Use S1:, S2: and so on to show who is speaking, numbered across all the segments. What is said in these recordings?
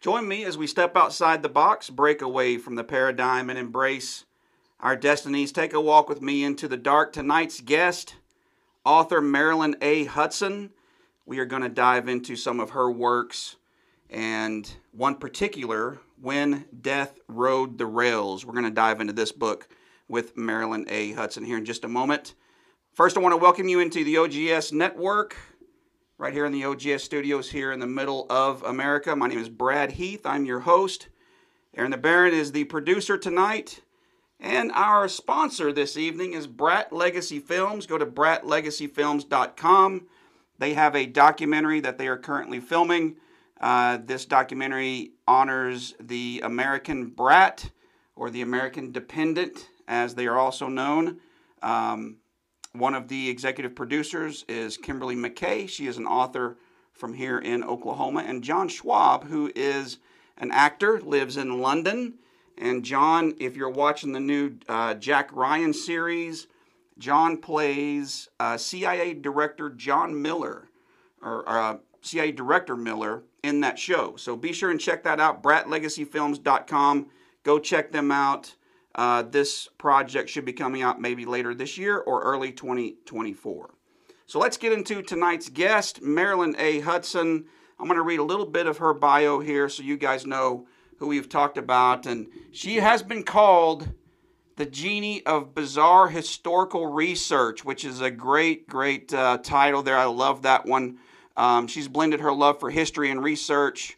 S1: Join me as we step outside the box, break away from the paradigm, and embrace our destinies. Take a walk with me into the dark. Tonight's guest, author Marilyn A. Hudson. We are going to dive into some of her works and one particular, When Death Rode the Rails. We're going to dive into this book with Marilyn A. Hudson here in just a moment. First, I want to welcome you into the OGS network right here in the OGS studios here in the middle of America. My name is Brad Heath. I'm your host. Aaron the Baron is the producer tonight. And our sponsor this evening is Brat Legacy Films. Go to bratlegacyfilms.com. They have a documentary that they are currently filming. Uh, this documentary honors the American brat or the American dependent, as they are also known. Um, one of the executive producers is Kimberly McKay. She is an author from here in Oklahoma. And John Schwab, who is an actor, lives in London. And John, if you're watching the new uh, Jack Ryan series, John plays uh, CIA Director John Miller, or uh, CIA Director Miller, in that show. So be sure and check that out, bratlegacyfilms.com. Go check them out. Uh, this project should be coming out maybe later this year or early 2024. So let's get into tonight's guest, Marilyn A. Hudson. I'm going to read a little bit of her bio here so you guys know who we've talked about. And she has been called the genie of bizarre historical research, which is a great, great uh, title there. I love that one. Um, she's blended her love for history and research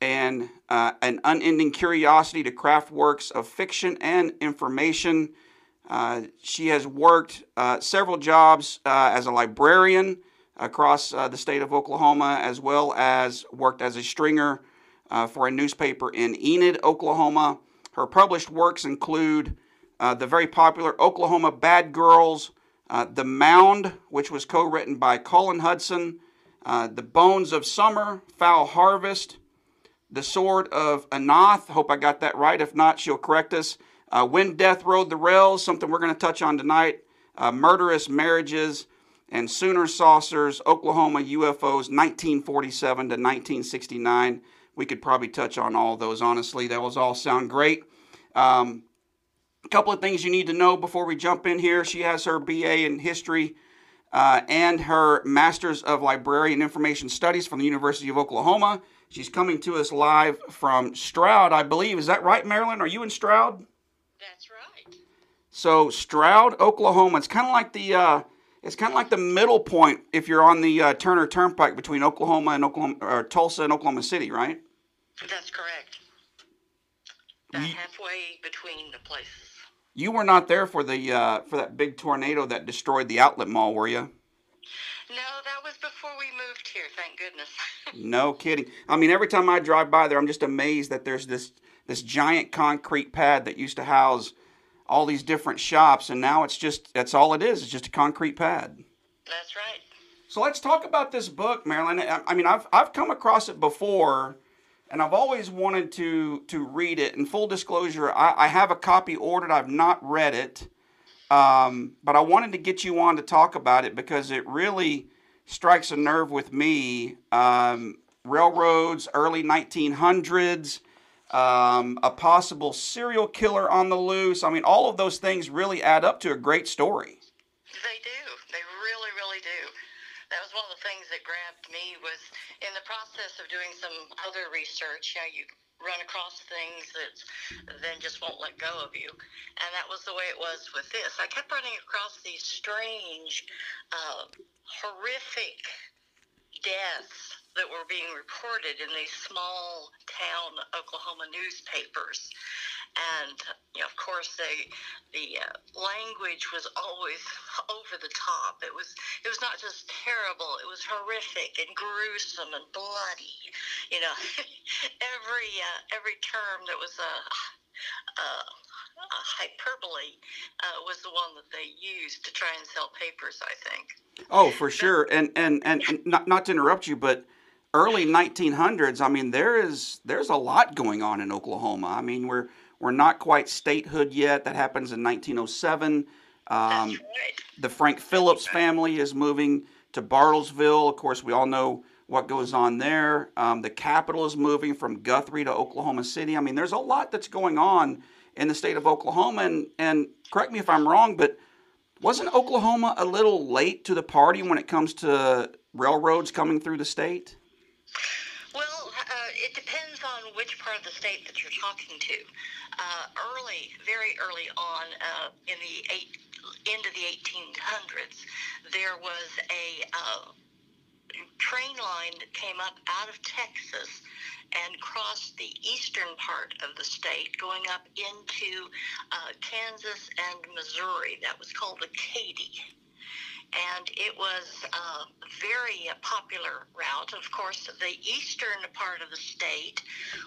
S1: and uh, an unending curiosity to craft works of fiction and information. Uh, she has worked uh, several jobs uh, as a librarian across uh, the state of Oklahoma, as well as worked as a stringer uh, for a newspaper in Enid, Oklahoma. Her published works include the very popular Oklahoma Bad Girls, The Mound, which was co written by Colin Hudson, The Bones of Summer, Foul Harvest the sword of Anath. Hope I got that right. If not, she'll correct us. Uh, when Death Rode the Rails, something we're going to touch on tonight. Uh, murderous Marriages and Sooner Saucers, Oklahoma UFOs, 1947 to 1969. We could probably touch on all those, honestly. Those all sound great. Um, a couple of things you need to know before we jump in here. She has her BA in history uh, and her Master's of Library and Information Studies from the University of Oklahoma. She's coming to us live from Stroud, I believe. Is that right, Marilyn? Are you in Stroud?
S2: That's right.
S1: So Stroud, Oklahoma. It's kind of like the uh, it's kind of like the middle point if you're on the uh, Turner Turnpike between Oklahoma and Oklahoma or Tulsa and Oklahoma City, right?
S2: That's correct. About halfway between the places.
S1: You were not there for the uh, for that big tornado that destroyed the outlet mall, were you?
S2: No, that was before we moved here. Thank goodness.
S1: no kidding. I mean, every time I drive by there, I'm just amazed that there's this this giant concrete pad that used to house all these different shops, and now it's just that's all it is. It's just a concrete pad.
S2: That's right.
S1: So let's talk about this book, Marilyn. I mean, I've I've come across it before, and I've always wanted to to read it. In full disclosure, I, I have a copy ordered. I've not read it. Um, but I wanted to get you on to talk about it because it really strikes a nerve with me. Um, railroads, early 1900s, um, a possible serial killer on the loose. I mean, all of those things really add up to a great story.
S2: They do. They really, really do. That was one of the things that grabbed me was in the process of doing some other research. You know, you run across things that then just won't let go of you. And that was the way it was with this. I kept running across these strange, uh, horrific deaths that were being reported in these small town Oklahoma newspapers and you know, of course the the uh, language was always over the top. It was it was not just terrible; it was horrific and gruesome and bloody. You know, every uh, every term that was a, a, a hyperbole uh, was the one that they used to try and sell papers. I think.
S1: Oh, for sure, and and and not not to interrupt you, but early 1900s. I mean, there is there's a lot going on in Oklahoma. I mean, we're we're not quite statehood yet. That happens in 1907. Um,
S2: right.
S1: The Frank Phillips family is moving to Bartlesville. Of course, we all know what goes on there. Um, the capital is moving from Guthrie to Oklahoma City. I mean, there's a lot that's going on in the state of Oklahoma. And, and correct me if I'm wrong, but wasn't Oklahoma a little late to the party when it comes to railroads coming through the state?
S2: It depends on which part of the state that you're talking to. Uh, early, very early on, uh, in the eight, end of the 1800s, there was a uh, train line that came up out of Texas and crossed the eastern part of the state, going up into uh, Kansas and Missouri. That was called the Katy and it was a very popular route. Of course, the eastern part of the state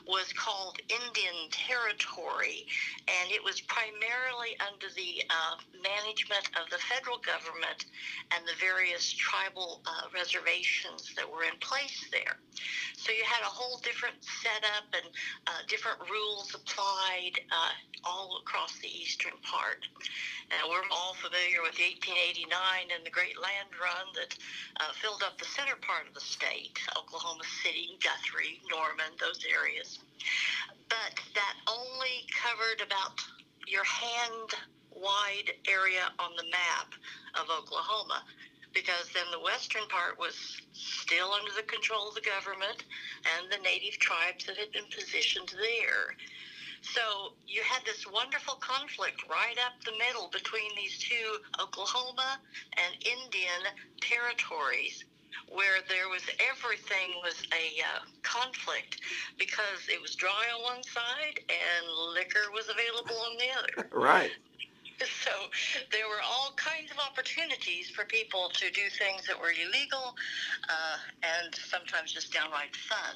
S2: was called Indian Territory, and it was primarily under the uh, management of the federal government and the various tribal uh, reservations that were in place there. So you had a whole different setup and uh, different rules applied uh, all across the eastern part. Now, we're all familiar with 1889 and the Great Land Run that uh, filled up the center part of the state Oklahoma City, Guthrie, Norman, those areas. But that only covered about your hand wide area on the map of Oklahoma because then the western part was still under the control of the government and the native tribes that had been positioned there. So you had this wonderful conflict right up the middle between these two Oklahoma and Indian territories where there was everything was a uh, conflict because it was dry on one side and liquor was available on the other.
S1: right.
S2: So there were all kinds of opportunities for people to do things that were illegal uh, and sometimes just downright fun.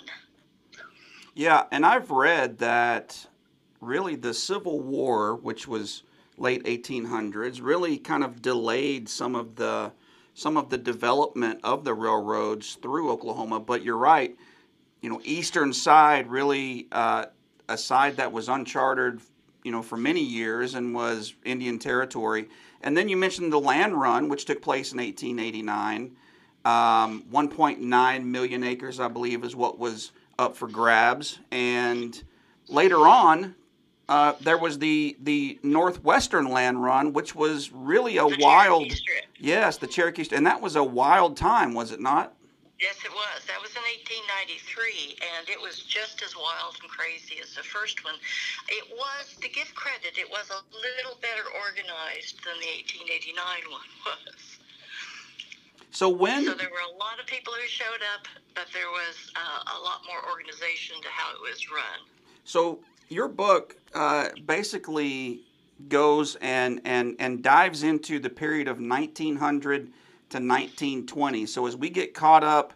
S1: Yeah, and I've read that really the Civil War, which was late 1800s, really kind of delayed some of the some of the development of the railroads through Oklahoma. But you're right, you know, eastern side really uh, a side that was uncharted, you know, for many years and was Indian territory. And then you mentioned the land run, which took place in 1889. Um, 1.9 million acres, I believe, is what was up for grabs. And later on, uh, there was the the northwestern land run, which was really a
S2: the
S1: wild.
S2: Yes,
S1: the Cherokee, and that was a wild time, was it not?
S2: Yes, it was. That was in 1893, and it was just as wild and crazy as the first one. It was, to give credit, it was a little better organized than the 1889 one was.
S1: So when?
S2: So there were a lot of people who showed up, but there was uh, a lot more organization to how it was run.
S1: So your book uh, basically goes and, and, and dives into the period of 1900 to 1920. So as we get caught up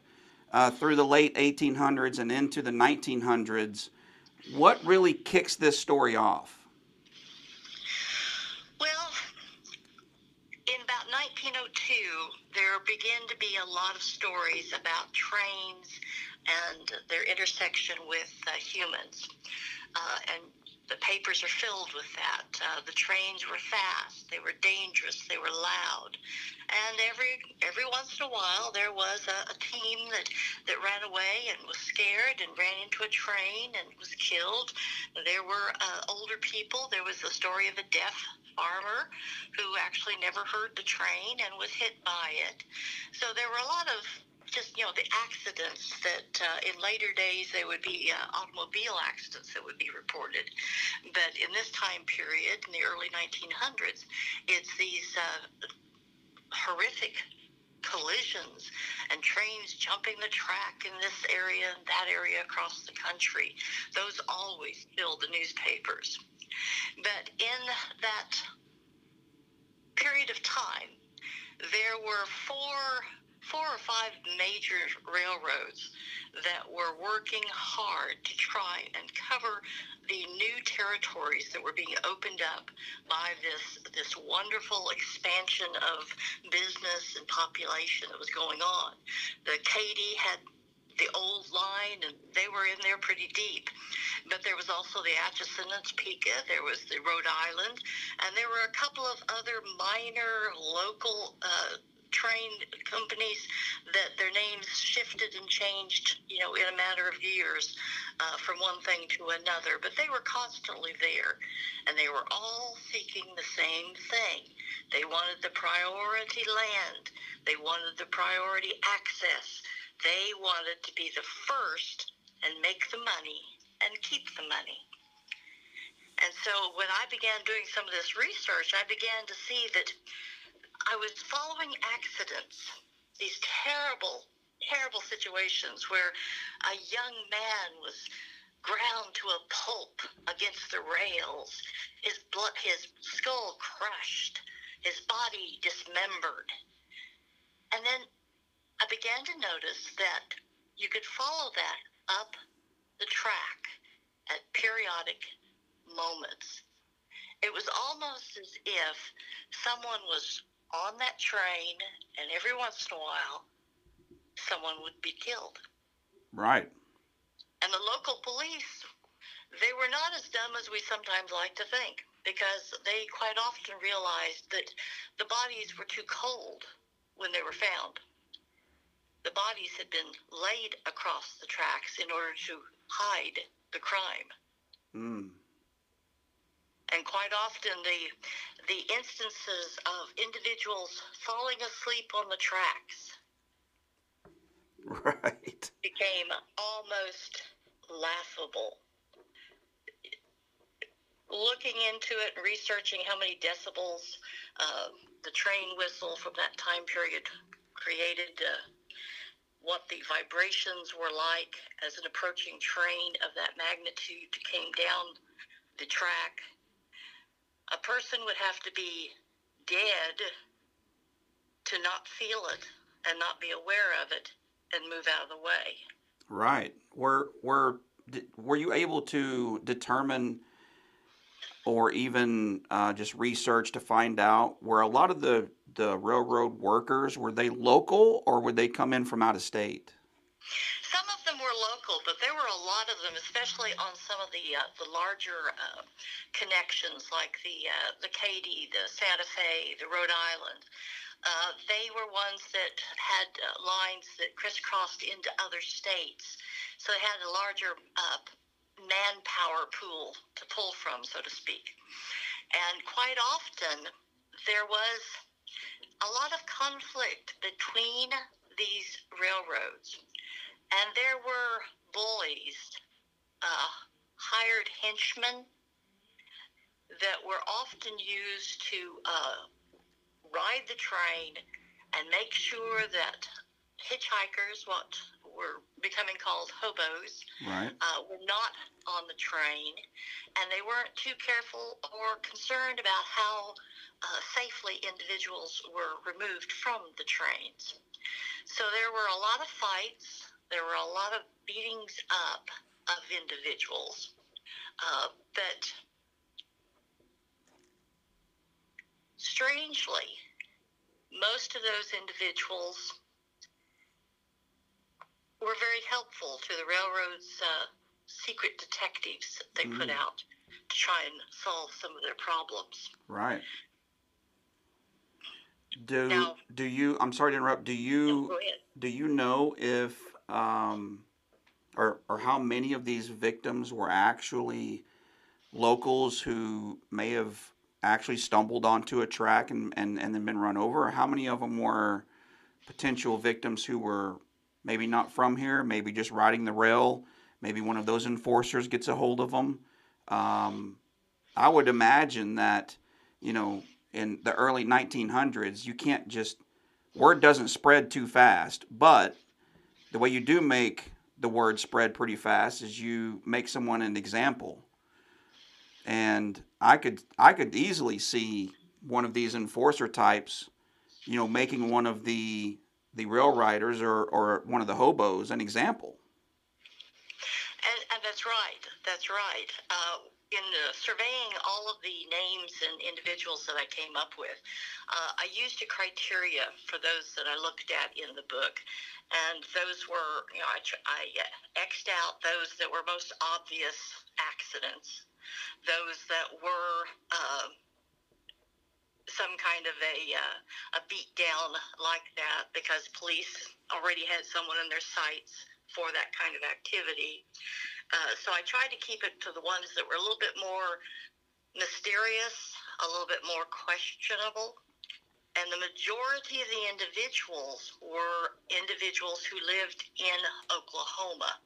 S1: uh, through the late 1800s and into the 1900s, what really kicks this story off?
S2: Well, in about 1902, there began to be a lot of stories about trains and their intersection with uh, humans uh, and the papers are filled with that. Uh, the trains were fast, they were dangerous, they were loud, and every every once in a while there was a, a team that that ran away and was scared and ran into a train and was killed. There were uh, older people. There was the story of a deaf farmer who actually never heard the train and was hit by it. So there were a lot of just you know the accidents that uh, in later days they would be uh, automobile accidents that would be reported. But in this time period in the early 1900s it's these uh, horrific collisions and trains jumping the track in this area and that area across the country. Those always fill the newspapers. But in that period of time there were four four or five major railroads that were working hard to try and cover the new territories that were being opened up by this this wonderful expansion of business and population that was going on. The Katy had the old line, and they were in there pretty deep. But there was also the Atchison and Topeka, there was the Rock Island, and there were a couple of other minor local uh, train companies that their names shifted and changed, you know, in a matter of years uh, from one thing to another, but they were constantly there, and they were all seeking the same thing. They wanted the priority land. They wanted the priority access. They wanted to be the first and make the money and keep the money. And so when I began doing some of this research, I began to see that I was following accidents, these terrible, terrible situations where a young man was ground to a pulp against the rails, his blood, his skull crushed, his body dismembered. And then I began to notice that you could follow that up the track at periodic moments. It was almost as if someone was on that train, and every once in a while, someone would be killed.
S1: Right.
S2: And the local police, they were not as dumb as we sometimes like to think because they quite often realized that the bodies were too cold when they were found. The bodies had been laid across the tracks in order to hide the crime.
S1: Mm.
S2: And quite often, the the instances of individuals falling asleep on the tracks
S1: Right.
S2: became almost laughable. Looking into it and researching how many decibels uh, the train whistle from that time period created, uh, what the vibrations were like as an approaching train of that magnitude came down the track, a person would have to be dead to not feel it and not be aware of it and move out of the way.
S1: Right. Were were were you able to determine or even uh, just research to find out were a lot of the the railroad workers were they local or would they come in from out of state?
S2: Some of them were local, but there were a lot of them, especially on some of the uh, the larger uh, connections, like the uh, the Katy, the Santa Fe, the Rock Island. Uh, they were ones that had uh, lines that crisscrossed into other states, so they had a larger uh, manpower pool to pull from, so to speak. And quite often, there was a lot of conflict between these railroads. And there were bullies, uh, hired henchmen that were often used to uh, ride the train and make sure that hitchhikers, what were becoming called hobos,
S1: Right.
S2: uh, were not on the train, and they weren't too careful or concerned about how uh, safely individuals were removed from the trains. So there were a lot of fights, there were a lot of beatings up of individuals uh, that strangely, most of those individuals were very helpful to the railroad's uh, secret detectives that they put
S1: Mm.
S2: out to try and solve some of their problems.
S1: Right. Do
S2: Now-
S1: do you I'm sorry to interrupt. Do
S2: No,
S1: you
S2: ahead.
S1: do you know if um or or how many of these victims were actually locals who may have actually stumbled onto a track and, and, and then been run over? How many of them were potential victims who were maybe not from here, maybe just riding the rail? Maybe one of those enforcers gets a hold of them. Um, I would imagine that, you know, in the early 1900s, you can't just, word doesn't spread too fast, but the way you do make the word spread pretty fast is you make someone an example. And I could I could easily see one of these enforcer types, you know, making one of the the rail riders or, or one of the hobos an example.
S2: That's right. That's right. Uh, in surveying all of the names and individuals that I came up with, uh, I used a criteria for those that I looked at in the book. And those were, you know, I, I uh, X'd out those that were most obvious accidents, those that were uh, some kind of a uh, a beat down like that because police already had someone in their sights for that kind of activity. Uh, so I tried to keep it to the ones that were a little bit more mysterious, a little bit more questionable. And the majority of the individuals were individuals who lived in Oklahoma.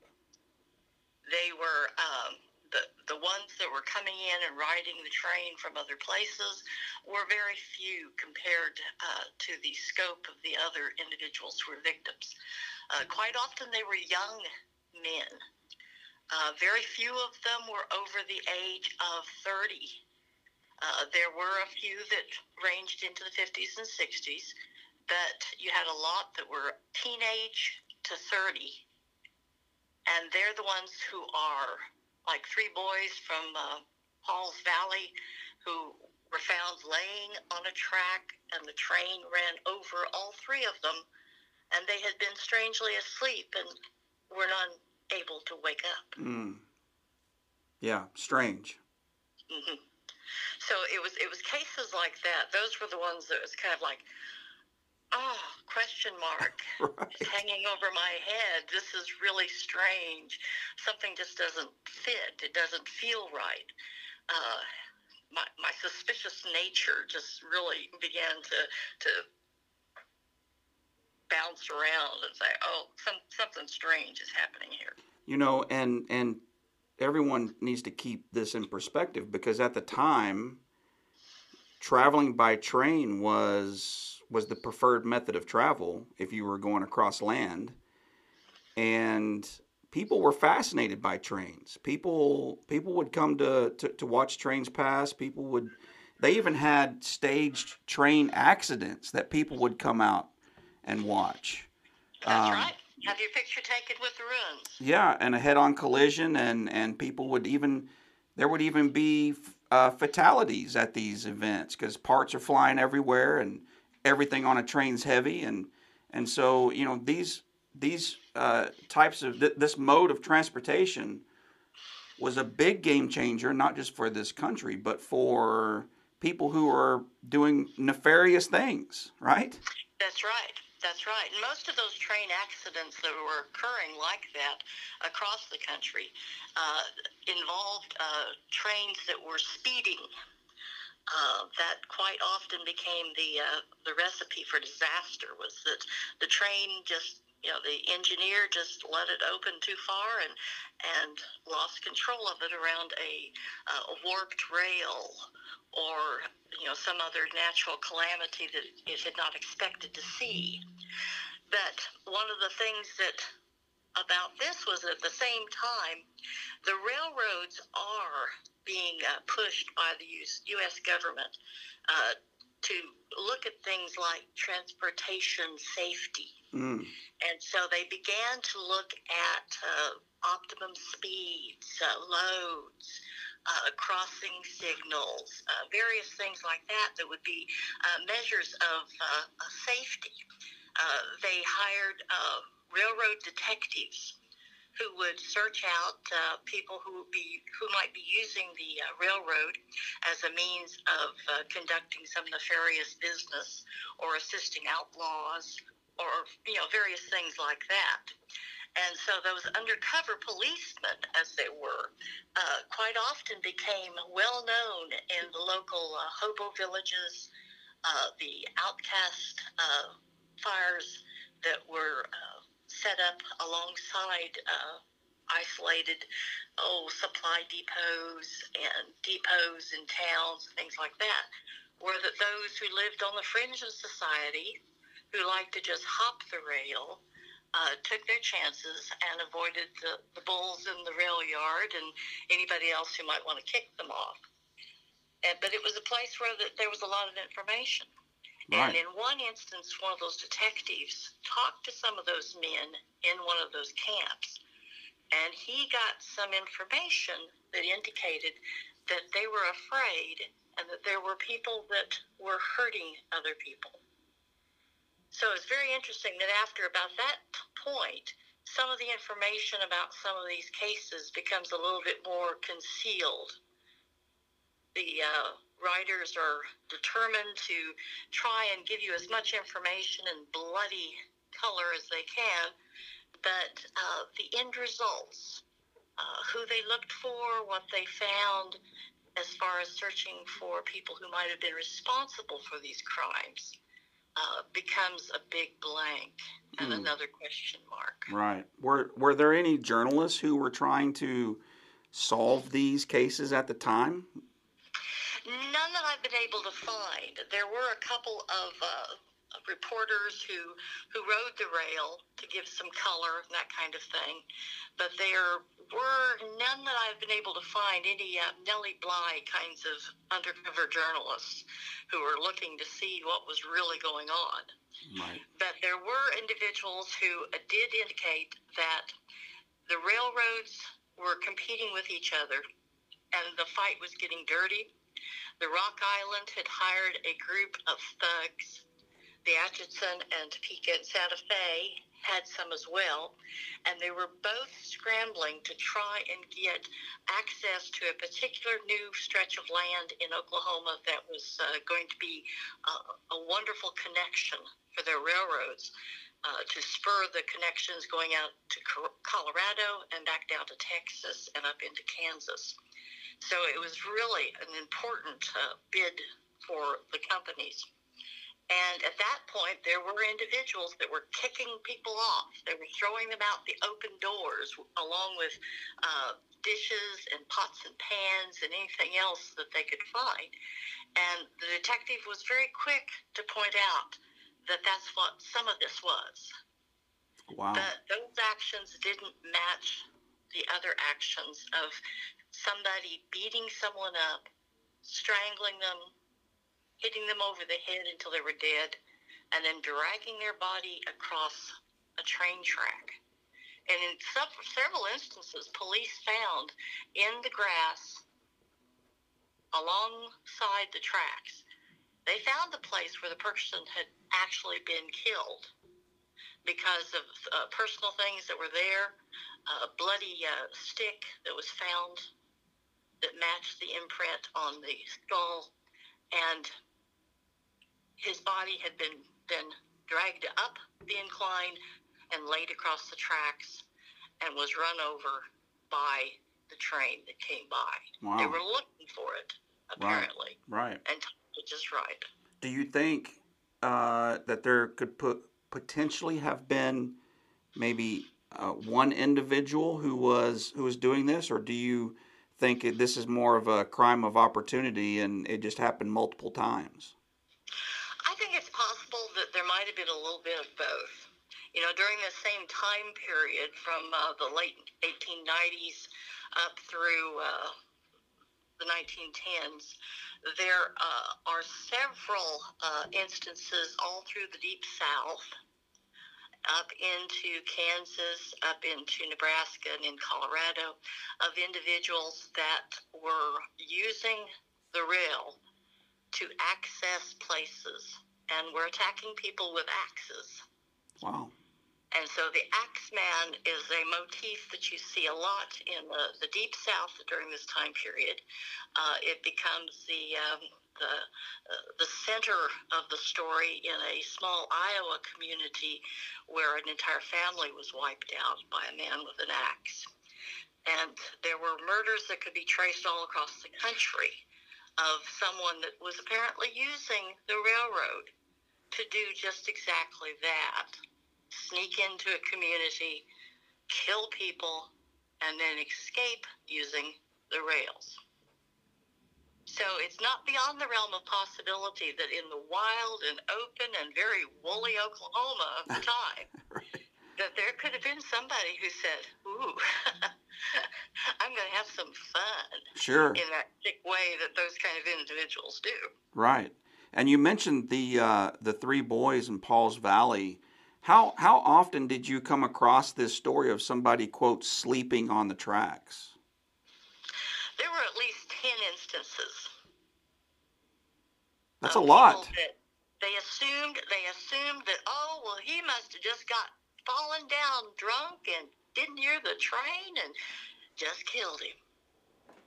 S2: They were um, the, the ones that were coming in and riding the train from other places were very few compared uh, to the scope of the other individuals who were victims. Uh, quite often they were young men. Uh, very few of them were over the age of 30. Uh, there were a few that ranged into the 50s and 60s, but you had a lot that were teenage to 30. And they're the ones who are like three boys from uh, Pauls Valley who were found laying on a track, and the train ran over all three of them, and they had been strangely asleep and were not able to wake up.
S1: Mm. Yeah, strange.
S2: hmm So it was it was cases like that. Those were the ones that was kind of like, oh, question mark
S1: Right.
S2: hanging over my head. This is really strange. Something just doesn't fit. It doesn't feel right. Uh, my, my suspicious nature just really began to, to bounce around and say, oh, some, something strange is happening here.
S1: You know, and and everyone needs to keep this in perspective because at the time traveling by train was was the preferred method of travel if you were going across land. And people were fascinated by trains. People people would come to, to, to watch trains pass. People would they even had staged train accidents that people would come out and watch
S2: That's
S1: Um,
S2: right. Have your picture taken with the ruins.
S1: yeah, and a head-on collision, and and people would even there would even be uh, fatalities at these events because parts are flying everywhere and everything on a train's heavy, and and so you know these these uh, types of th- this mode of transportation was a big game changer, not just for this country, but for people who are doing nefarious things, right?
S2: That's right. That's right. And most of those train accidents that were occurring like that across the country uh, involved uh, trains that were speeding. Uh, that quite often became the uh, the recipe for disaster. Was that the train just you know the engineer just let it open too far and and lost control of it around a, uh, a warped rail or you know some other natural calamity that it had not expected to see. But one of the things that about this was at the same time, the railroads are being uh, pushed by the US, U.S. government uh, to look at things like transportation safety.
S1: Mm.
S2: And so they began to look at uh, optimum speeds, uh, loads, uh, crossing signals, uh, various things like that that would be uh, measures of uh, uh, safety. They hired railroad detectives who would search out uh, people who would be who might be using the uh, railroad as a means of uh, conducting some nefarious business or assisting outlaws or you know various things like that. And so those undercover policemen, as they were, uh, quite often became well known in the local uh, hobo villages, uh, the outcast uh, fires that were uh, set up alongside uh, isolated oh supply depots and depots in towns and things like that were that those who lived on the fringe of society who liked to just hop the rail uh, took their chances and avoided the, the bulls in the rail yard and anybody else who might want to kick them off. And, but it was a place where the, there was a lot of information. And in one instance, one of those detectives talked to some of those men in one of those camps, and he got some information that indicated that they were afraid and that there were people that were hurting other people. So it's very interesting that after about that point, some of the information about some of these cases becomes a little bit more concealed. The uh, writers are determined to try and give you as much information in bloody color as they can, but uh, the end results, uh, who they looked for, what they found, as far as searching for people who might have been responsible for these crimes, uh, becomes a big blank and
S1: Hmm.
S2: another question mark.
S1: Right. Were Were there any journalists who were trying to solve these cases at the time?
S2: None that I've been able to find. There were a couple of uh, reporters who who rode the rail to give some color and that kind of thing, but there were none that I've been able to find. Any uh, Nellie Bly kinds of undercover journalists who were looking to see what was really going on.
S1: Right.
S2: But there were individuals who uh, did indicate that the railroads were competing with each other and the fight was getting dirty. The Rock Island had hired a group of thugs. The Atchison and Topeka and Santa Fe had some as well, and they were both scrambling to try and get access to a particular new stretch of land in Oklahoma that was uh, going to be uh, a wonderful connection for their railroads uh, to spur the connections going out to Colorado and back down to Texas and up into Kansas. So it was really an important uh, bid for the companies. And at that point, there were individuals that were kicking people off. They were throwing them out the open doors, along with uh, dishes and pots and pans and anything else that they could find. And the detective was very quick to point out that that's what some of this was.
S1: Wow.
S2: But those actions didn't match the other actions of somebody beating someone up, strangling them, hitting them over the head until they were dead, and then dragging their body across a train track. And in sev- several instances, police found in the grass alongside the tracks, they found the place where the person had actually been killed because of uh, personal things that were there, a bloody uh, stick that was found that matched the imprint on the skull, and his body had been then dragged up the incline and laid across the tracks and was run over by the train that came by.
S1: Wow.
S2: They were looking for it, apparently,
S1: Right.
S2: and timed it just right.
S1: Do you think uh, that there could put potentially have been maybe uh, one individual who was who was doing this, or do you think this is more of a crime of opportunity and it just happened multiple times?
S2: I think it's possible that there might have been a little bit of both. You know, during the same time period from uh, the late 1890s up through uh, the 1910s, there uh, are several uh, instances all through the Deep South, up into Kansas, up into Nebraska, and in Colorado, of individuals that were using the rail to access places and were attacking people with axes.
S1: Wow.
S2: And so the Axeman is a motif that you see a lot in the, the Deep South during this time period. Uh, it becomes the um, the uh, the center of the story in a small Iowa community where an entire family was wiped out by a man with an axe. And there were murders that could be traced all across the country of someone that was apparently using the railroad to do just exactly that sneak into a community, kill people, and then escape using the rails. So it's not beyond the realm of possibility that in the wild and open and very woolly Oklahoma of the time,
S1: Right.
S2: that there could have been somebody who said, Ooh, I'm going to have some fun
S1: Sure.
S2: in that sick way that those kind of individuals do.
S1: Right. And you mentioned the uh, the three boys in Paul's Valley. How how often did you come across this story of somebody quote sleeping on the tracks?
S2: There were at least 10 instances
S1: That's a lot.
S2: that They assumed they assumed that oh well he must have just got fallen down drunk and didn't hear the train and just killed him.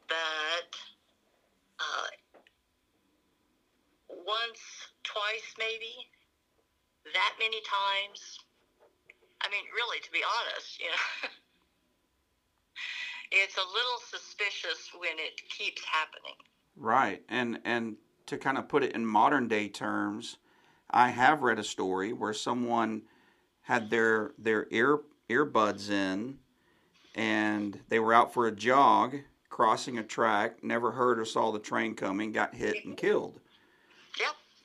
S2: But uh, once, twice, maybe. That many times. I mean, really, to be honest, you know, it's a little suspicious when it keeps happening.
S1: Right, and and to kind of put it in modern day terms, I have read a story where someone had their their ear earbuds in, and they were out for a jog, crossing a track, never heard or saw the train coming, got hit and mm-hmm.
S2: killed.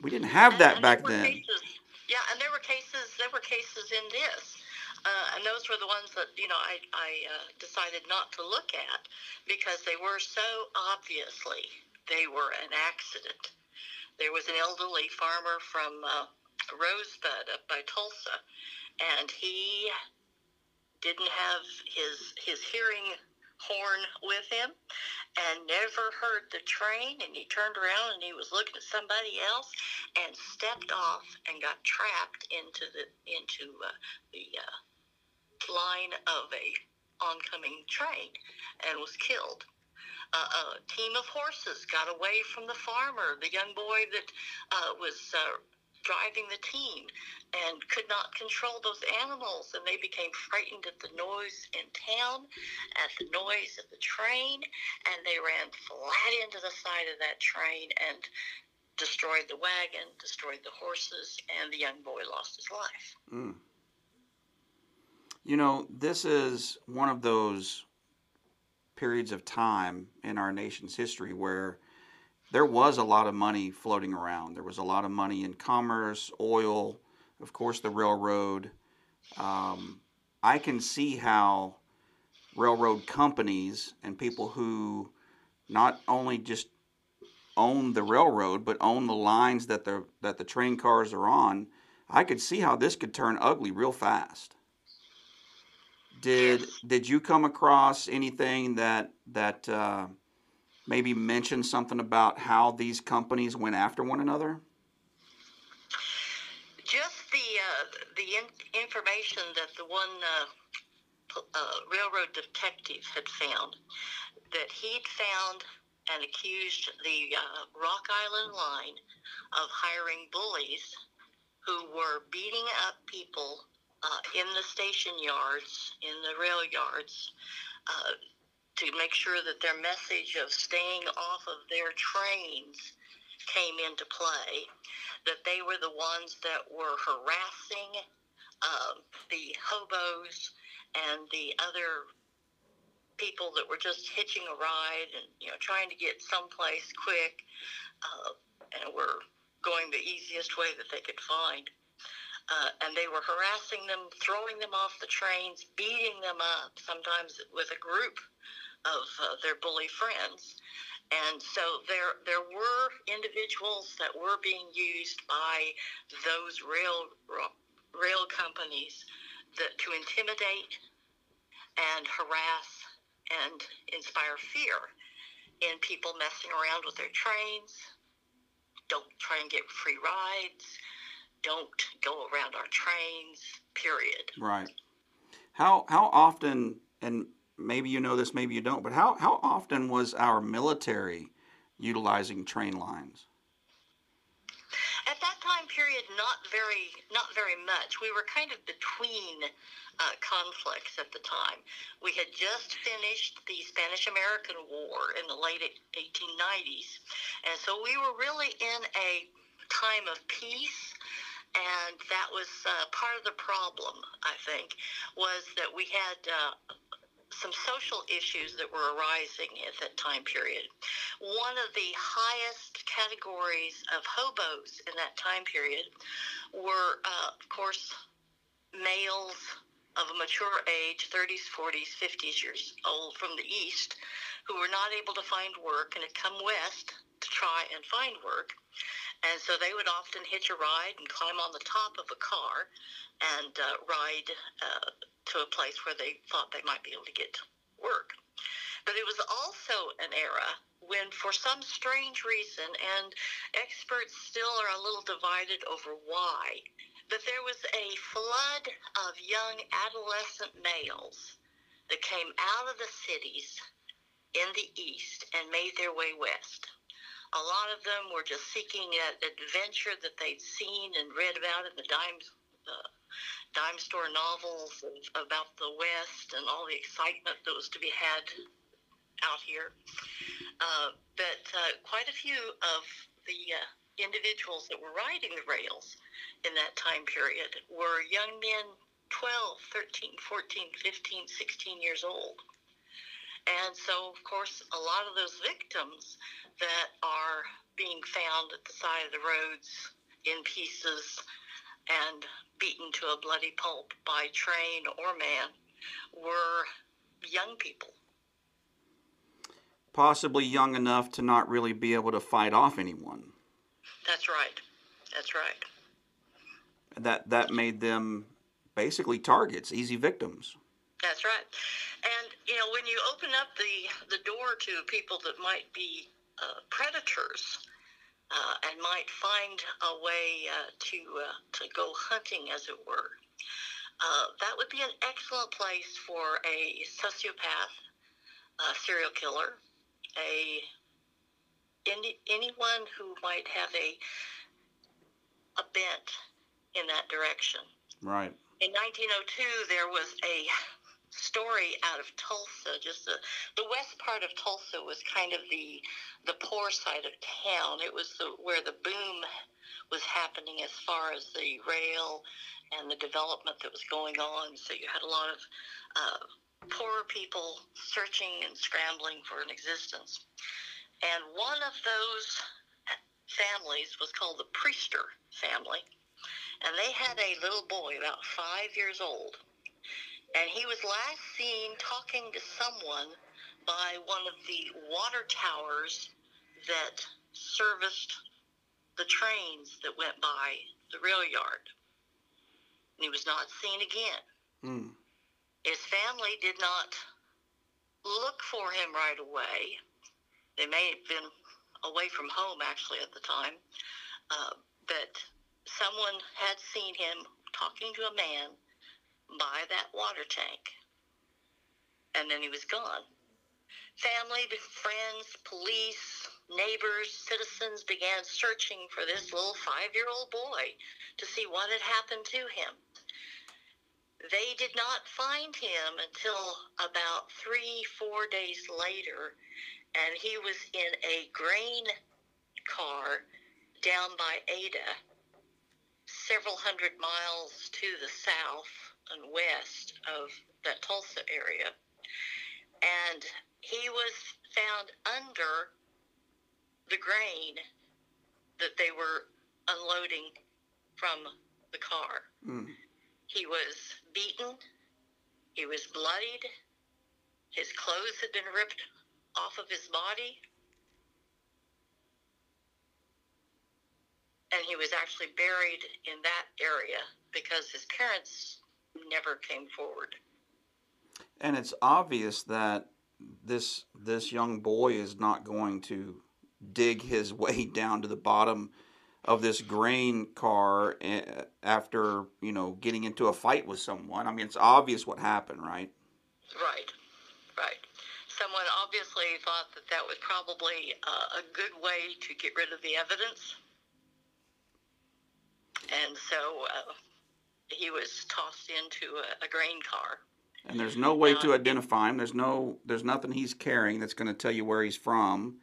S1: We didn't have
S2: And-
S1: that
S2: and
S1: back then.
S2: Cases, yeah, and there were cases. There were cases in this, uh, and those were the ones that you know I I uh, decided not to look at because they were so obviously they were an accident. There was an elderly farmer from uh, Rosebud up by Tulsa, and he didn't have his his hearing horn with him and never heard the train and he turned around and he was looking at somebody else and stepped off and got trapped into the into uh, the uh, line of a oncoming train and was killed. Uh, a team of horses got away from the farmer, the young boy that uh, was uh, driving the team, and could not control those animals, and they became frightened at the noise in town, at the noise of the train, and they ran flat into the side of that train and destroyed the wagon, destroyed the horses, and the young boy lost his life.
S1: Mm. You know, this is one of those periods of time in our nation's history where there was a lot of money floating around. There was a lot of money in commerce, oil, of course, the railroad. Um, I can see how railroad companies and people who not only just own the railroad but own the lines that the that the train cars are on, I could see how this could turn ugly real fast. Did did you come across anything that that uh, maybe mention something about how these companies went after one another?
S2: Just the uh, the in- information that the one uh, uh, railroad detective had found that he'd found and accused the uh, Rock Island line of hiring bullies who were beating up people uh, in the station yards, in the rail yards, uh, to make sure that their message of staying off of their trains came into play that they were the ones that were harassing um, the hobos and the other people that were just hitching a ride and you know trying to get someplace quick uh, and were going the easiest way that they could find. Uh, and they were harassing them, throwing them off the trains, beating them up, sometimes with a group of uh, their bully friends. And so there, there were individuals that were being used by those rail rail companies that to intimidate and harass and inspire fear in people messing around with their trains. Don't try and get free rides. Don't go around our trains. Period.
S1: Right. How how often and maybe you know this, maybe you don't, but how how often was our military utilizing train lines?
S2: At that time period, not very, not very much. We were kind of between uh, conflicts at the time. We had just finished the Spanish-American War in the late 1890s, and so we were really in a time of peace. And that was uh, part of the problem, I think, was that we had uh, some social issues that were arising at that time period. One of the highest categories of hobos in that time period were, uh, of course, males of a mature age, 30s, 40s, 50s years old from the East, who were not able to find work and had come west to try and find work. And so they would often hitch a ride and climb on the top of a car and uh, ride uh, to a place where they thought they might be able to get work. But it was also an era when, for some strange reason, and experts still are a little divided over why, but there was a flood of young adolescent males that came out of the cities in the east and made their way west. A lot of them were just seeking that adventure that they'd seen and read about in the dime, uh, dime store novels about the West and all the excitement that was to be had out here. Uh, but uh, quite a few of the uh, individuals that were riding the rails in that time period were young men 12, 13, 14, 15, 16 years old. And so, of course, a lot of those victims that are being found at the side of the roads in pieces and beaten to a bloody pulp by train or man were young people.
S1: Possibly young enough to not really be able to fight off anyone.
S2: That's right. That's right.
S1: That that made them basically targets, easy victims.
S2: That's right. And you know, when you open up the the door to people that might be uh, predators uh, and might find a way uh, to uh, to go hunting, as it were. Uh, that would be an excellent place for a sociopath, a serial killer, a any, anyone who might have a a bent in that direction.
S1: Right.
S2: In 1902, there was a story out of Tulsa. Just the the west part of Tulsa was kind of the the poor side of town. It was the, where the boom was happening as far as the rail and the development that was going on. So you had a lot of uh, poor people searching and scrambling for an existence. And one of those families was called the Priester family. And they had a little boy about five years old and he was last seen talking to someone by one of the water towers that serviced the trains that went by the rail yard. And he was not seen again.
S1: Mm.
S2: His family did not look for him right away. They may have been away from home actually at the time, uh, but someone had seen him talking to a man by that water tank. And then he was gone. Family, friends, police, neighbors, citizens began searching for this little five year old boy to see what had happened to him. They did not find him until about three, four days later, and he was in a grain car down by Ada, several hundred miles to the south and west of that Tulsa area. And he was found under the grain that they were unloading from the car.
S1: Mm.
S2: He was beaten, he was bloodied, his clothes had been ripped off of his body. And he was actually buried in that area because his parents never came forward.
S1: And it's obvious that this this young boy is not going to dig his way down to the bottom of this grain car eh, after you know getting into a fight with someone. I mean, it's obvious what happened, right?
S2: Right, right. Someone obviously thought that that was probably uh, a good way to get rid of the evidence, and so uh, he was tossed into a, a grain car.
S1: And there's no way to identify him. There's no there's nothing he's carrying that's going to tell you where he's from.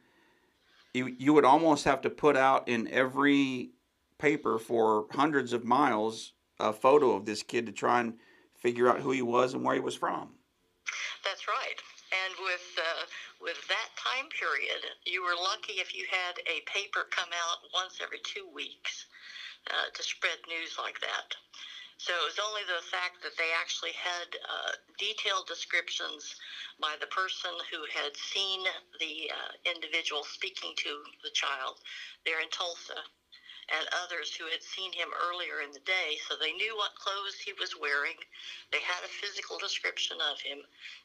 S1: You you would almost have to put out in every paper for hundreds of miles a photo of this kid to try and figure out who he was and where he was from.
S2: That's right. And with uh, with that time period, you were lucky if you had a paper come out once every two weeks uh, to spread news like that. So it was only the fact that they actually had uh, detailed descriptions by the person who had seen the uh, individual speaking to the child there in Tulsa and others who had seen him earlier in the day. So they knew what clothes he was wearing. They had a physical description of him.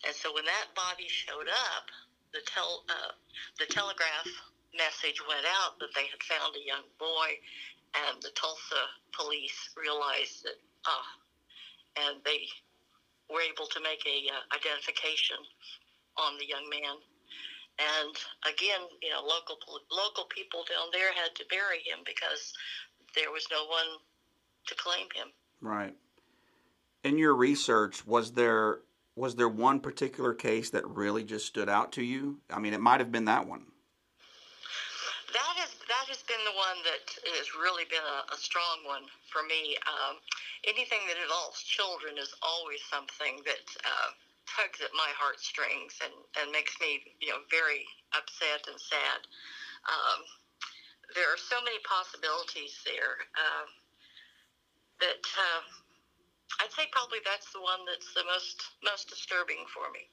S2: And so when that body showed up, the, tel- uh, the telegraph message went out that they had found a young boy and the Tulsa police realized that uh, and they were able to make a uh, identification on the young man. And again, you know, local local people down there had to bury him because there was no one to claim him.
S1: Right. In your research, was there was there one particular case that really just stood out to you? I mean, it might have been that one.
S2: That has that has been the one that has really been a, a strong one for me. Um, anything that involves children is always something that uh, tugs at my heartstrings and, and makes me you know very upset and sad. Um, there are so many possibilities there uh, that. Uh, I'd say probably that's the one that's the most most disturbing for me.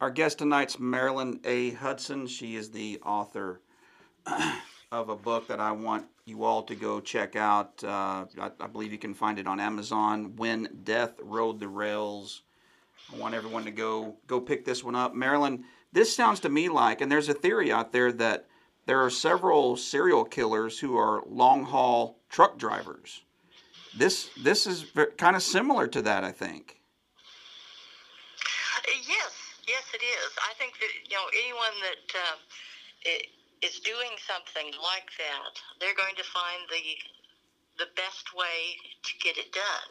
S1: Our guest tonight's Marilyn A. Hudson. She is the author of a book that I want you all to go check out. Uh, I, I, believe you can find it on Amazon. When Death Rode the Rails. I want everyone to go go pick this one up. Marilyn, this sounds to me like, and there's a theory out there that there are several serial killers who are long haul truck drivers. This this is kind of similar to that, I think.
S2: Yes, yes, it is. I think that you know anyone that uh, is doing something like that, they're going to find the the best way to get it done.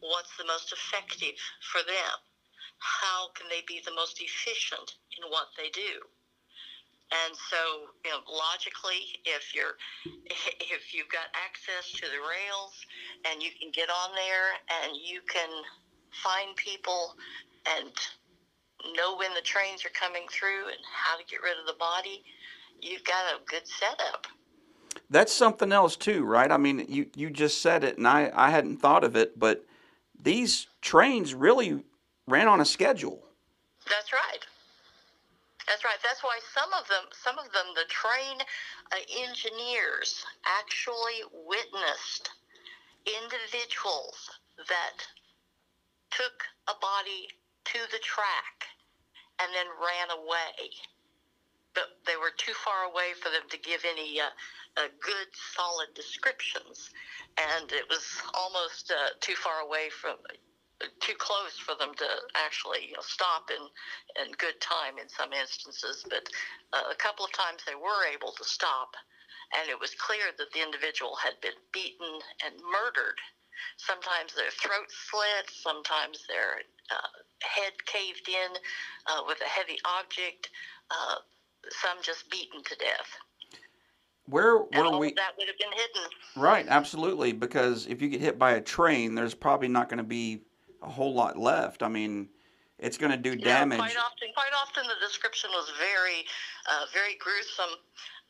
S2: What's the most effective for them? How can they be the most efficient in what they do? And so, you know, logically, if you're if you've got access to the rails and you can get on there and you can find people and know when the trains are coming through and how to get rid of the body, you've got a good setup.
S1: That's something else too, right? I mean, you you just said it, and I I hadn't thought of it, but these trains really ran on a schedule.
S2: That's right. That's right. That's why some of them, some of them, the train uh, engineers actually witnessed individuals that took a body to the track and then ran away. But they were too far away for them to give any uh, uh, good, solid descriptions, and it was almost uh, too far away from too close for them to actually you know, stop in in good time in some instances. But uh, a couple of times they were able to stop, and it was clear that the individual had been beaten and murdered. Sometimes their throat slit, sometimes their uh, head caved in uh, with a heavy object, uh, some just beaten to death.
S1: Where were we?
S2: That would have been hidden.
S1: Right, absolutely. Because if you get hit by a train, there's probably not going to be a whole lot left. I mean, it's going to do damage.
S2: Yeah, quite often, quite often the description was very, uh, very gruesome.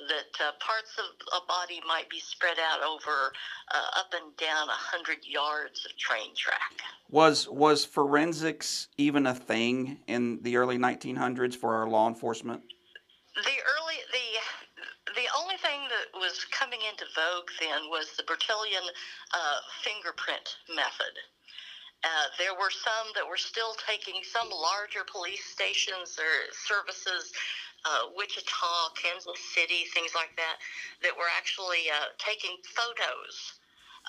S2: That uh, parts of a body might be spread out over uh, up and down a hundred yards of train track.
S1: Was was forensics even a thing in the early 1900s for our law enforcement?
S2: The early the the only thing that was coming into vogue then was the Bertillon uh, fingerprint method. Uh, there were some that were still taking some larger police stations or services, uh, Wichita, Kansas City, things like that, that were actually uh, taking photos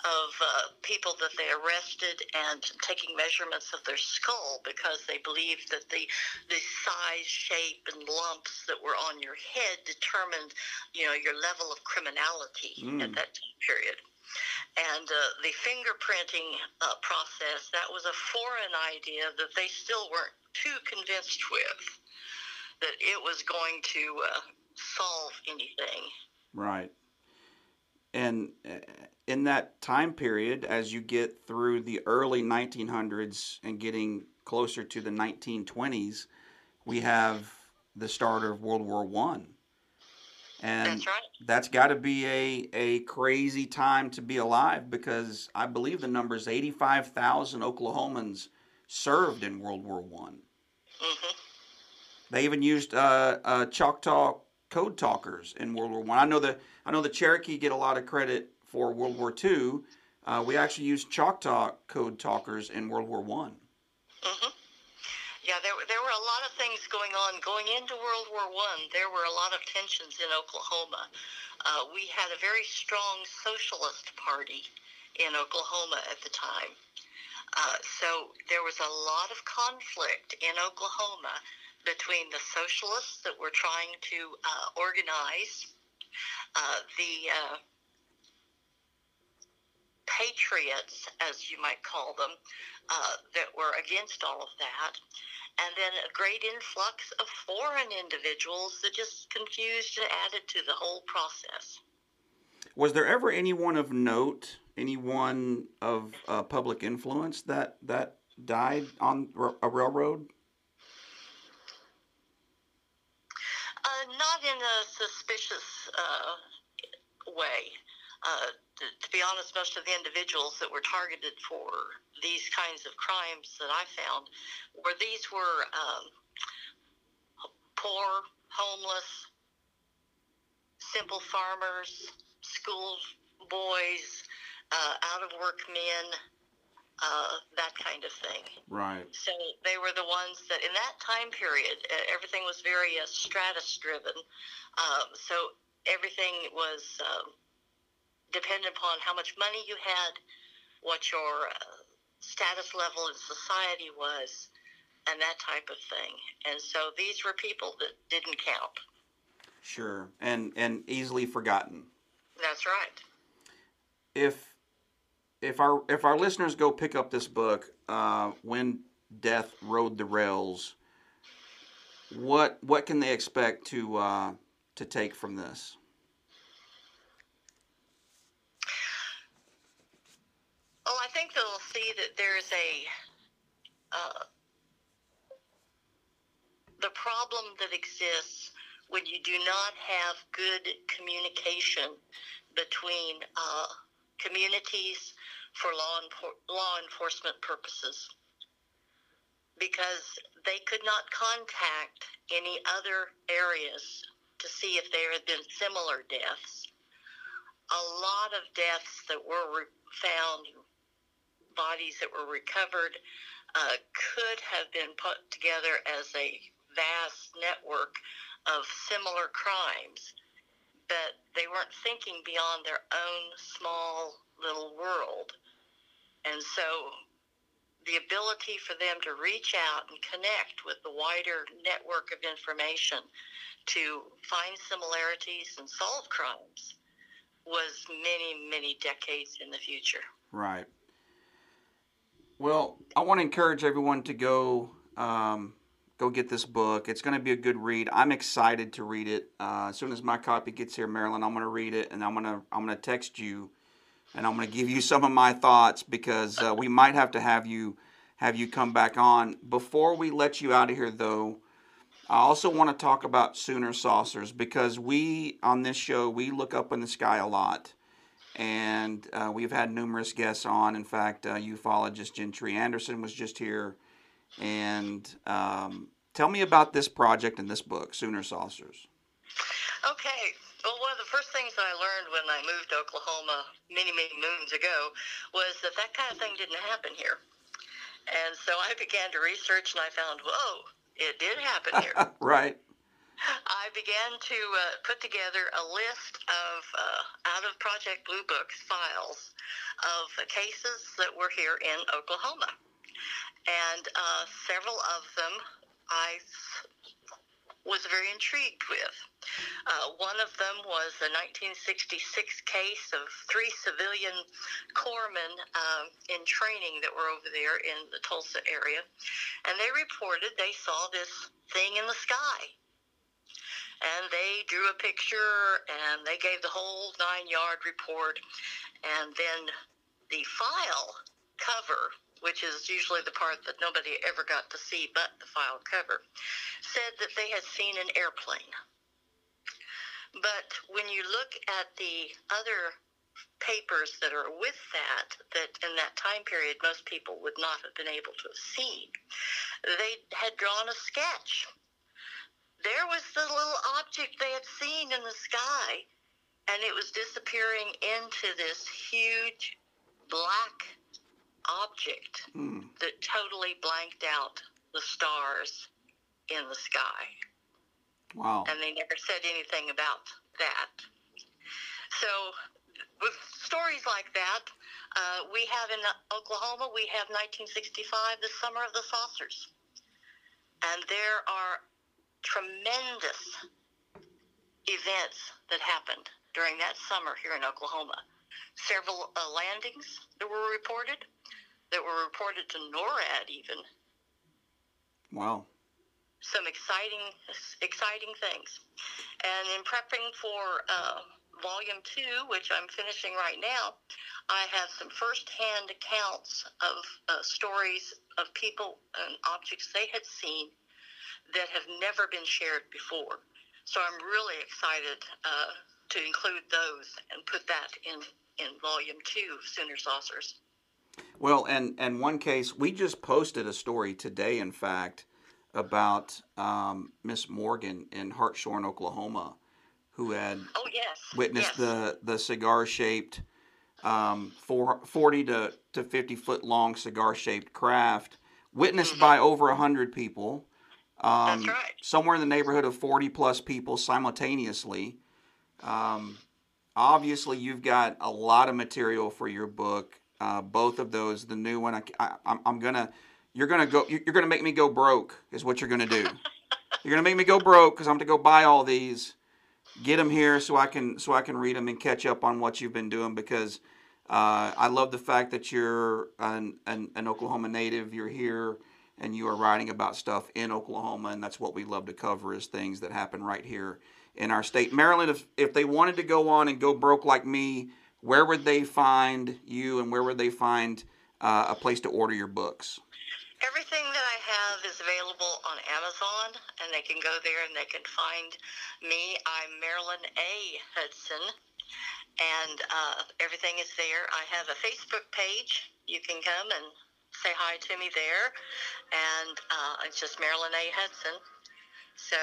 S2: of uh, people that they arrested and taking measurements of their skull because they believed that the the size, shape, and lumps that were on your head determined, you know, your level of criminality mm. at that period. And uh, the fingerprinting uh, process, that was a foreign idea that they still weren't too convinced with that it was going to uh, solve anything.
S1: Right. And uh, in that time period, as you get through the early 1900s and getting closer to the 1920s, we have the start of World War One and
S2: that's, right.
S1: that's got to be a, a crazy time to be alive because I believe the number is 85,000 Oklahomans served in World War One. Mm-hmm. They even used uh, uh, Choctaw code talkers in World War One. I. I know the I know the Cherokee get a lot of credit for World War Two. Uh, we actually used Choctaw code talkers in World War One.
S2: Mm-hmm. Yeah, there, there were a lot of things going on. Going into World War One, there were a lot of tensions in Oklahoma. Uh, we had a very strong socialist party in Oklahoma at the time. Uh, so there was a lot of conflict in Oklahoma between between the socialists that were trying to uh, organize uh, the uh, patriots, as you might call them, uh, that were against all of that. And then a great influx of foreign individuals that just confused and added to the whole process.
S1: Was there ever anyone of note, anyone of uh, public influence that that died on a railroad?
S2: Uh, not in a suspicious uh, way. Uh, to, to, be honest, most of the individuals that were targeted for these kinds of crimes that I found were these were um, poor, homeless, simple farmers, school boys, uh, out of work men, uh, that kind of thing.
S1: Right.
S2: So they were the ones that, in that time period, everything was very uh, stratus driven. Um, so everything was um, dependent upon how much money you had, what your uh, status level in society was, and that type of thing. And so these were people that didn't count.
S1: Sure, and and easily forgotten.
S2: That's right.
S1: If if our if our listeners go pick up this book, uh, when death rode the rails, what what can they expect to uh, to take from this?
S2: Well, I think they'll see that there's a uh, the problem that exists when you do not have good communication between uh, communities for law, law enforcement purposes because they could not contact any other areas to see if there had been similar deaths. A lot of deaths that were found, bodies that were recovered, uh, could have been put together as a vast network of similar crimes, but they weren't thinking beyond their own small little world. And so the ability for them to reach out and connect with the wider network of information to find similarities and solve crimes was many, many decades in the future.
S1: Right. Well, I want to encourage everyone to go um, go get this book. It's going to be a good read. I'm excited to read it. Uh, as soon as my copy gets here, Marilyn, I'm going to read it, and I'm going to I'm going to text you, and I'm going to give you some of my thoughts because uh, we might have to have you have you come back on. Before we let you out of here, though, I also want to talk about Sooner saucers because we on this show we look up in the sky a lot. And uh, we've had numerous guests on. In fact, uh, ufologist Gentry Anderson was just here and um, tell me about this project and this book, Sooner Saucers.
S2: Okay. Well, one of the first things I learned when I moved to Oklahoma many, many moons ago was that that kind of thing didn't happen here. And so I began to research and I found, whoa, it did happen here.
S1: right.
S2: I began to uh, put together a list of uh, out of Project Blue Books files of cases that were here in Oklahoma and uh, several of them I was very intrigued with. Uh, one of them was a 1966 case of three civilian corpsmen um, in training that were over there in the Tulsa area, and they reported they saw this thing in the sky. And they drew a picture and they gave the whole nine yard report. And then the file cover which is usually the part that nobody ever got to see but the file cover, said that they had seen an airplane. But when you look at the other papers that are with that, that in that time period most people would not have been able to have seen, they had drawn a sketch. There was the little object they had seen in the sky, and it was disappearing into this huge black object mm. that totally blanked out the stars in the sky.
S1: Wow.
S2: And they never said anything about that. So, with stories like that, uh, we have in Oklahoma, we have 1965, the Summer of the Saucers. And there are tremendous events that happened during that summer here in Oklahoma. Several uh, landings that were reported, that were reported to NORAD even.
S1: Wow.
S2: Some exciting, exciting things. And in prepping for uh, volume two, which I'm finishing right now, I have some firsthand accounts of uh, stories of people and objects they had seen that have never been shared before. So I'm really excited uh, to include those and put that in, in volume two of Sooner Saucers.
S1: Well, and and one case we just posted a story today, in fact, about um, Miss Morgan in Hartshorne, Oklahoma, who had
S2: oh yes
S1: witnessed
S2: yes.
S1: the the cigar shaped, um, four, 40 to to fifty foot long cigar shaped craft, witnessed
S2: Mm-hmm.
S1: by over hundred people. Um,
S2: That's right.
S1: Somewhere in the neighborhood of 40 plus people simultaneously. Um, obviously, you've got a lot of material for your book. Uh, both of those, the new one, I, I, I'm, gonna, you're gonna go, you're gonna make me go broke, is what you're gonna do. you're gonna make me go broke because I'm gonna go buy all these, get them here so I can, so I can read them and catch up on what you've been doing because uh, I love the fact that you're an, an, an Oklahoma native. You're here and you are writing about stuff in Oklahoma, and that's what we love to cover is things that happen right here in our state. Marilyn, if, if they wanted to go on and go broke like me, where would they find you and where would they find uh, a place to order your books?
S2: Everything that I have is available on Amazon, and they can go there and they can find me. I'm Marilyn A. Hudson, and uh, everything is there. I have a Facebook page. You can come and say hi to me there, and uh, it's just Marilyn A. Hudson. So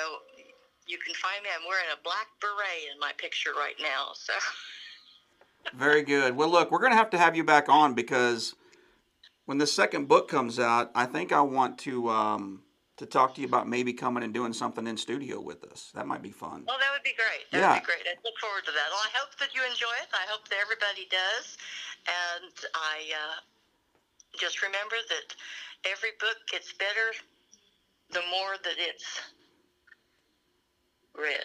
S2: you can find me. I'm wearing a black beret in my picture right now. So
S1: Very good. Well, look, we're going to have to have you back on because when the second book comes out, I think I want to um, to talk to you about maybe coming and doing something in studio with us. That might be fun.
S2: Well, that would be great. That
S1: Yeah.
S2: would be great. I look forward to that. Well, I hope that you enjoy it. I hope that everybody does. And I uh, just remember that every book gets better the more that it's read.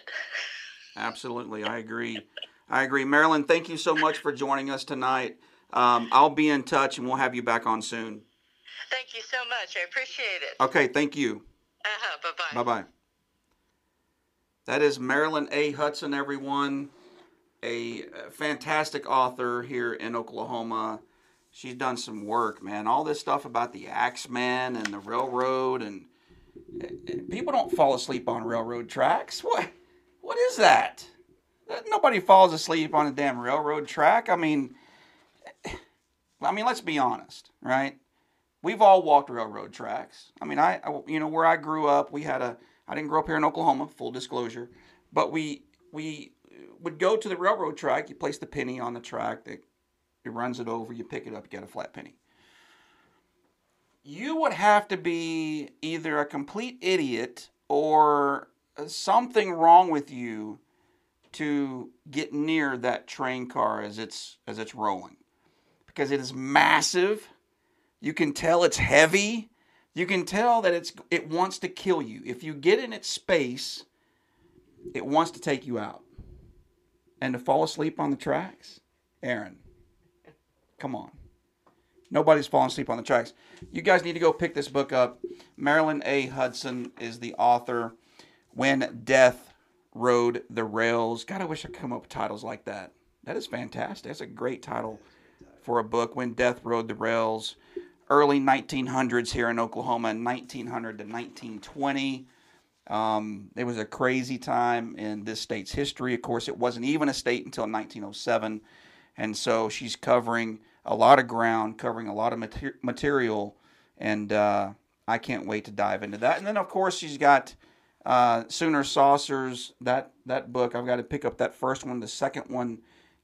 S1: Absolutely, I agree. I agree. Marilyn, thank you so much for joining us tonight. Um, I'll be in touch and we'll have you back on soon.
S2: Thank you so much. I appreciate it.
S1: Okay, thank you.
S2: Uh-huh. Bye-bye.
S1: Bye bye. That is Marilyn A. Hudson, everyone. A fantastic author here in Oklahoma. She's done some work, man. All this stuff about the Axeman and the railroad, and uh, people don't fall asleep on railroad tracks. What? What is that? Nobody falls asleep on a damn railroad track. I mean, I mean, let's be honest, right? We've all walked railroad tracks. I mean, I, I- you know, where I grew up, we had a. I didn't grow up here in Oklahoma, full disclosure, but we we would go to the railroad track. You place the penny on the track. That it runs it over. You pick it up. You get a flat penny. You would have to be either a complete idiot or uh, something wrong with you to get near that train car as it's as it's rolling because it is massive you can tell it's heavy. You can tell that it's it wants to kill you. If you get in its space, it wants to take you out. And to fall asleep on the tracks, Aaron. Come on. Nobody's falling asleep on the tracks. You guys need to go pick this book up. Marilyn A. Hudson is the author. When Death Rode the Rails. God, I wish I could come up with titles like that. That is fantastic. That's a great title for a book. When Death Rode the Rails. Early 1900s here in Oklahoma, 1900 to 1920. Um, it was a crazy time in this state's history. Of course, it wasn't even a state until 1907. And so she's covering a lot of ground, covering a lot of mater- material. And uh, I can't wait to dive into that. And then, of course, she's got uh, Sooner Saucers, that, that book. I've got to pick up that first one. The second one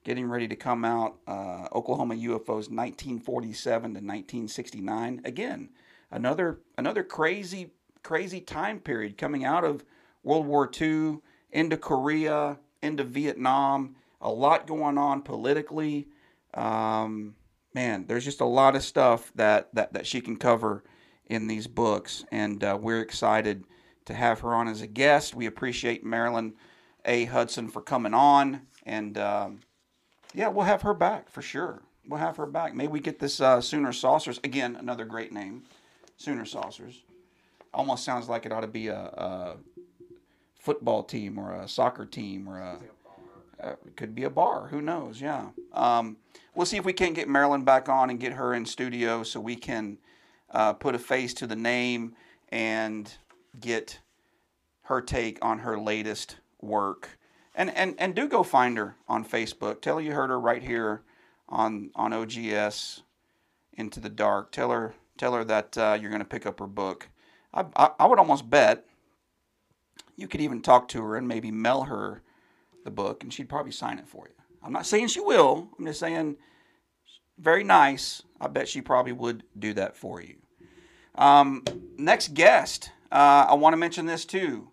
S1: getting ready to come out uh, Oklahoma UFOs 1947 to 1969. Again, another another crazy crazy time period coming out of World War II into Korea into Vietnam. A lot going on politically. Um, man, there's just a lot of stuff that that that she can cover in these books, and uh, we're excited to have her on as a guest. We appreciate Marilyn A. Hudson for coming on, and um, yeah, we'll have her back for sure. We'll have her back. Maybe we get this uh, Sooner Saucers again. Another great name, Sooner Saucers. Almost sounds like it ought to be a, a football team or a soccer team or a. Uh, it could be a bar. Who knows? Yeah. Um, we'll see if we can't get Marilyn back on and get her in studio so we can uh, put a face to the name and get her take on her latest work. And, and, and do go find her on Facebook. Tell her you heard her right here on, on OGS Into the Dark. Tell her, tell her that uh, you're going to pick up her book. I, I, I would almost bet you could even talk to her and maybe mail her the book, and she'd probably sign it for you. I'm not saying she will. I'm just saying, very nice. I bet she probably would do that for you. Um, next guest, uh, I want to mention this too.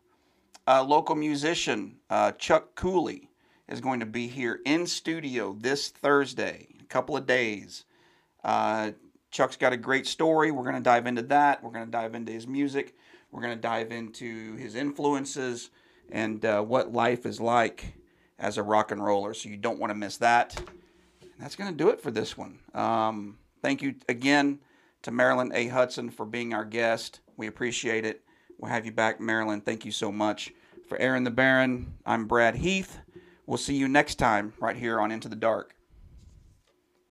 S1: A local musician, uh, Chuck Cooley, is going to be here in studio this Thursday, a couple of days. Uh, Chuck's got a great story. We're going to dive into that. We're going to dive into his music. We're going to dive into his influences and uh, what life is like as a rock and roller. So you don't want to miss that. And that's going to do it for this one. Um, thank you again to Marilyn A. Hudson for being our guest. We appreciate it. We'll have you back, Marilyn. Thank you so much. For Aaron the Baron, I'm Brad Heath. We'll see you next time right here on Into the Dark.